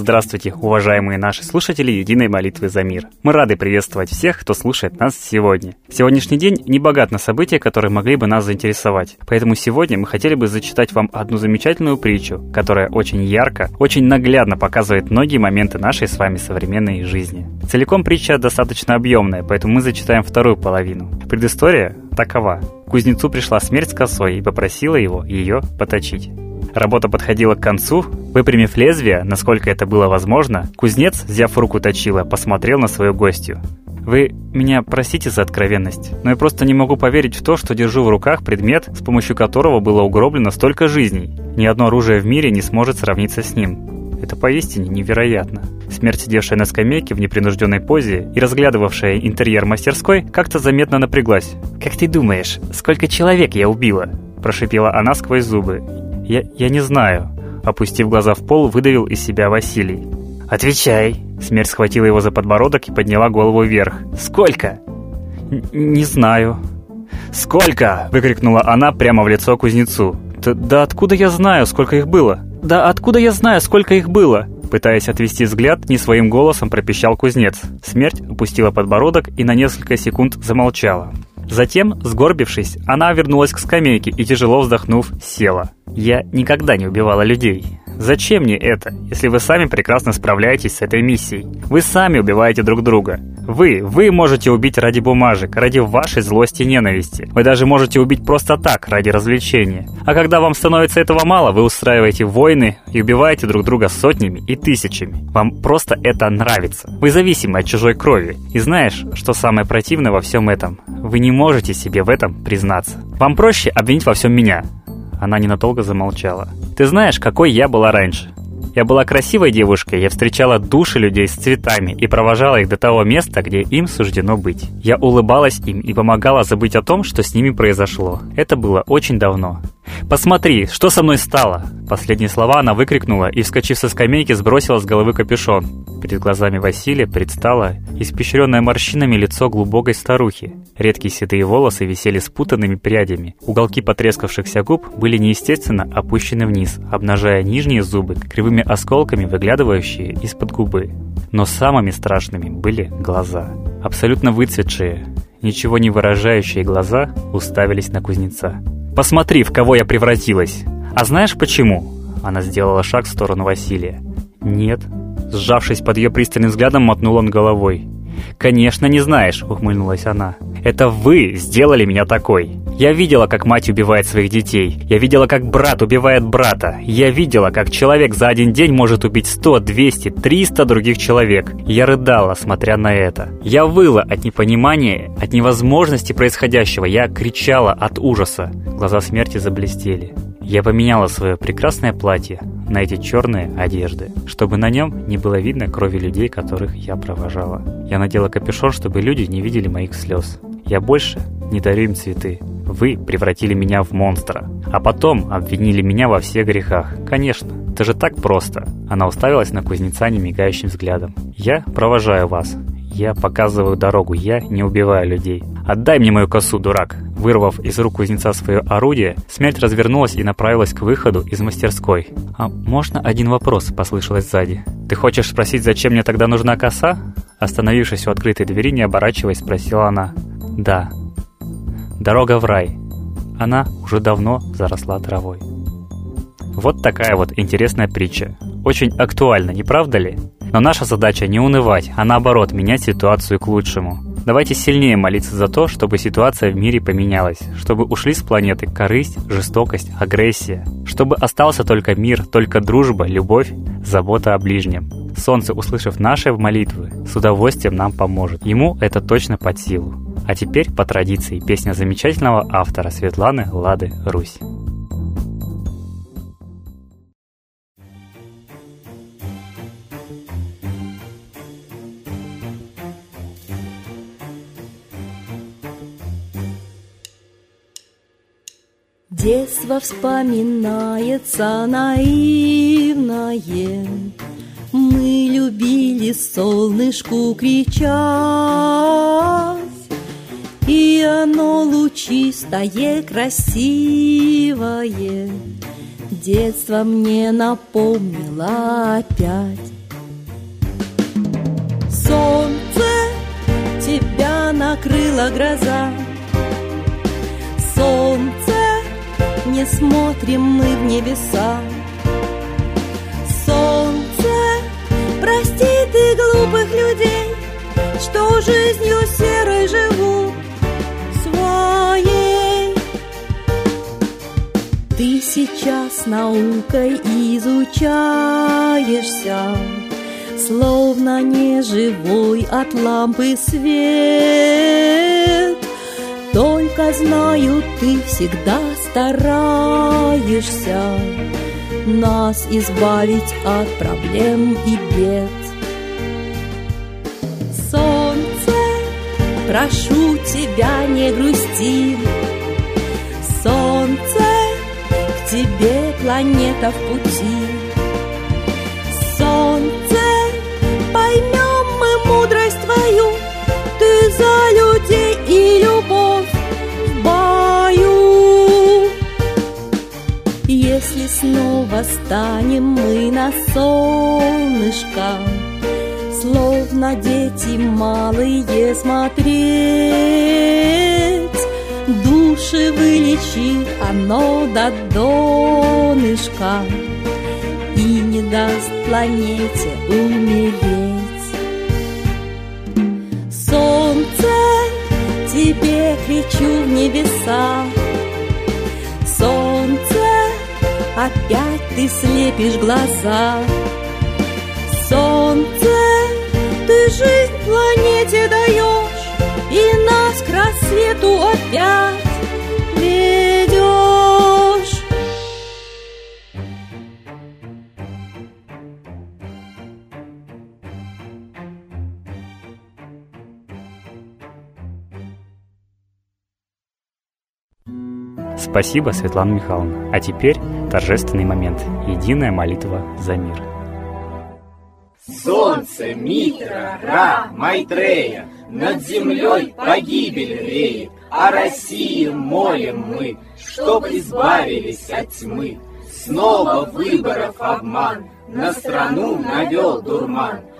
Здравствуйте, уважаемые наши слушатели Единой молитвы за мир. Мы рады приветствовать всех, кто слушает нас сегодня. Сегодняшний день не богат на события, которые могли бы нас заинтересовать. Поэтому сегодня мы хотели бы зачитать вам одну замечательную притчу, которая очень ярко, очень наглядно показывает многие моменты нашей с вами современной жизни. Целиком притча достаточно объемная, поэтому мы зачитаем вторую половину. Предыстория такова. К кузнецу пришла смерть с косой и попросила его ее поточить. Работа подходила к концу. Выпрямив лезвие, насколько это было возможно, кузнец, взяв руку точила, посмотрел на свою гостью. Вы меня простите за откровенность, но я просто не могу поверить в то, что держу в руках предмет, с помощью которого было угроблено столько жизней. Ни одно оружие в мире не сможет сравниться с ним. Это поистине невероятно. Смерть, сидевшая на скамейке в непринужденной позе и разглядывавшая интерьер мастерской, как-то заметно напряглась. «Как ты думаешь, сколько человек я убила?» Прошипела она сквозь зубы. «Я, я не знаю», — опустив глаза в пол, выдавил из себя Василий. «Отвечай!» Смерть схватила его за подбородок и подняла голову вверх. «Сколько?» «Не знаю». «Сколько?» — выкрикнула она прямо в лицо кузнецу. «Да, «Да откуда я знаю, сколько их было?» «Да откуда я знаю, сколько их было?» Пытаясь отвести взгляд, не своим голосом пропищал кузнец. Смерть опустила подбородок и на несколько секунд замолчала. Затем, сгорбившись, она вернулась к скамейке и, тяжело вздохнув, села. «Я никогда не убивала людей. Зачем мне это, если вы сами прекрасно справляетесь с этой миссией? Вы сами убиваете друг друга. Вы, вы можете убить ради бумажек, ради вашей злости и ненависти. Вы даже можете убить просто так, ради развлечения. А когда вам становится этого мало, вы устраиваете войны и убиваете друг друга сотнями и тысячами. Вам просто это нравится. Вы зависимы от чужой крови. И знаешь, что самое противное во всем этом? Вы не можете себе в этом признаться. Вам проще обвинить во всем меня. Она ненадолго замолчала. «Ты знаешь, какой я была раньше?» Я была красивой девушкой, я встречала души людей с цветами и провожала их до того места, где им суждено быть. Я улыбалась им и помогала забыть о том, что с ними произошло. Это было очень давно. «Посмотри, что со мной стало!» Последние слова она выкрикнула и, вскочив со скамейки, сбросила с головы капюшон. Перед глазами Василия предстало испещренное морщинами лицо глубокой старухи. Редкие седые волосы висели спутанными прядями. Уголки потрескавшихся губ были неестественно опущены вниз, обнажая нижние зубы кривыми осколками, выглядывающие из-под губы. Но самыми страшными были глаза. Абсолютно выцветшие, ничего не выражающие глаза уставились на кузнеца. «Посмотри, в кого я превратилась! А знаешь почему?» Она сделала шаг в сторону Василия. «Нет». Сжавшись под ее пристальным взглядом, мотнул он головой. «Конечно, не знаешь», — ухмыльнулась она. «Это вы сделали меня такой. Я видела, как мать убивает своих детей. Я видела, как брат убивает брата. Я видела, как человек за один день может убить 100, 200, 300 других человек. Я рыдала, смотря на это. Я выла от непонимания, от невозможности происходящего. Я кричала от ужаса. Глаза смерти заблестели. Я поменяла свое прекрасное платье на эти черные одежды, чтобы на нем не было видно крови людей, которых я провожала. Я надела капюшон, чтобы люди не видели моих слез. Я больше не дарю им цветы. Вы превратили меня в монстра, а потом обвинили меня во всех грехах. Конечно, это же так просто. Она уставилась на кузнеца немигающим взглядом. Я провожаю вас. Я показываю дорогу, я не убиваю людей. Отдай мне мою косу, дурак. Вырвав из рук кузнеца свое орудие, смерть развернулась и направилась к выходу из мастерской. «А можно один вопрос?» – послышалось сзади. «Ты хочешь спросить, зачем мне тогда нужна коса?» Остановившись у открытой двери, не оборачиваясь, спросила она. «Да». «Дорога в рай». Она уже давно заросла травой. Вот такая вот интересная притча. Очень актуальна, не правда ли? Но наша задача не унывать, а наоборот менять ситуацию к лучшему. Давайте сильнее молиться за то, чтобы ситуация в мире поменялась, чтобы ушли с планеты корысть, жестокость, агрессия, чтобы остался только мир, только дружба, любовь, забота о ближнем. Солнце, услышав наши молитвы, с удовольствием нам поможет. Ему это точно под силу. А теперь, по традиции, песня замечательного автора Светланы Лады Русь. Детство вспоминается наивное, Мы любили солнышку кричать, И оно лучистое, красивое. Детство мне напомнило опять. Солнце, тебя накрыла гроза. Солнце, не смотрим мы в небеса. Солнце, прости ты глупых людей Что жизнью серой живут своей. Ты сейчас наукой изучаешься Словно неживой от лампы свет. Только знаю, ты всегда стараешься Нас избавить от проблем и бед. Солнце, прошу тебя, не грусти. Солнце, к тебе планета в пути снова станем мы на солнышко Словно дети малые смотреть. Души вылечит оно до донышка И не даст планете умереть. Солнце, тебе кричу в небеса. Солнце, опять ты слепишь глаза. Солнце, ты жизнь планете даешь И нас к рассвету опять Спасибо, Светлана Михайловна. А теперь торжественный момент. Единая молитва за мир. Солнце, Митра, Ра, Майтрея, Над землей погибель реет, О России молим мы, Чтоб избавились от тьмы. Снова выборов обман, На страну навел дурман.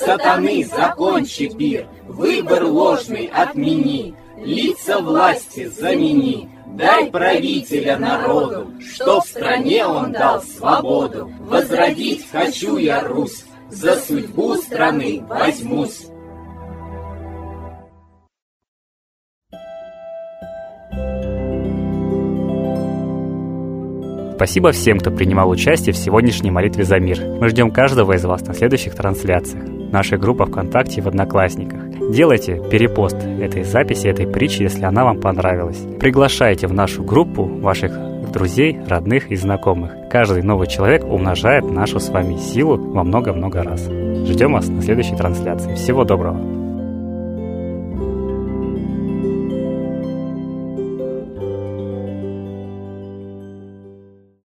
Сатаны закончи пир, Выбор ложный отмени, Лица власти замени, Дай правителя народу, Что в стране он дал свободу. Возродить хочу я Русь, За судьбу страны возьмусь. Спасибо всем, кто принимал участие в сегодняшней молитве за мир. Мы ждем каждого из вас на следующих трансляциях. Наша группа ВКонтакте и в Одноклассниках. Делайте перепост этой записи, этой притчи, если она вам понравилась. Приглашайте в нашу группу ваших друзей, родных и знакомых. Каждый новый человек умножает нашу с вами силу во много-много раз. Ждем вас на следующей трансляции. Всего доброго!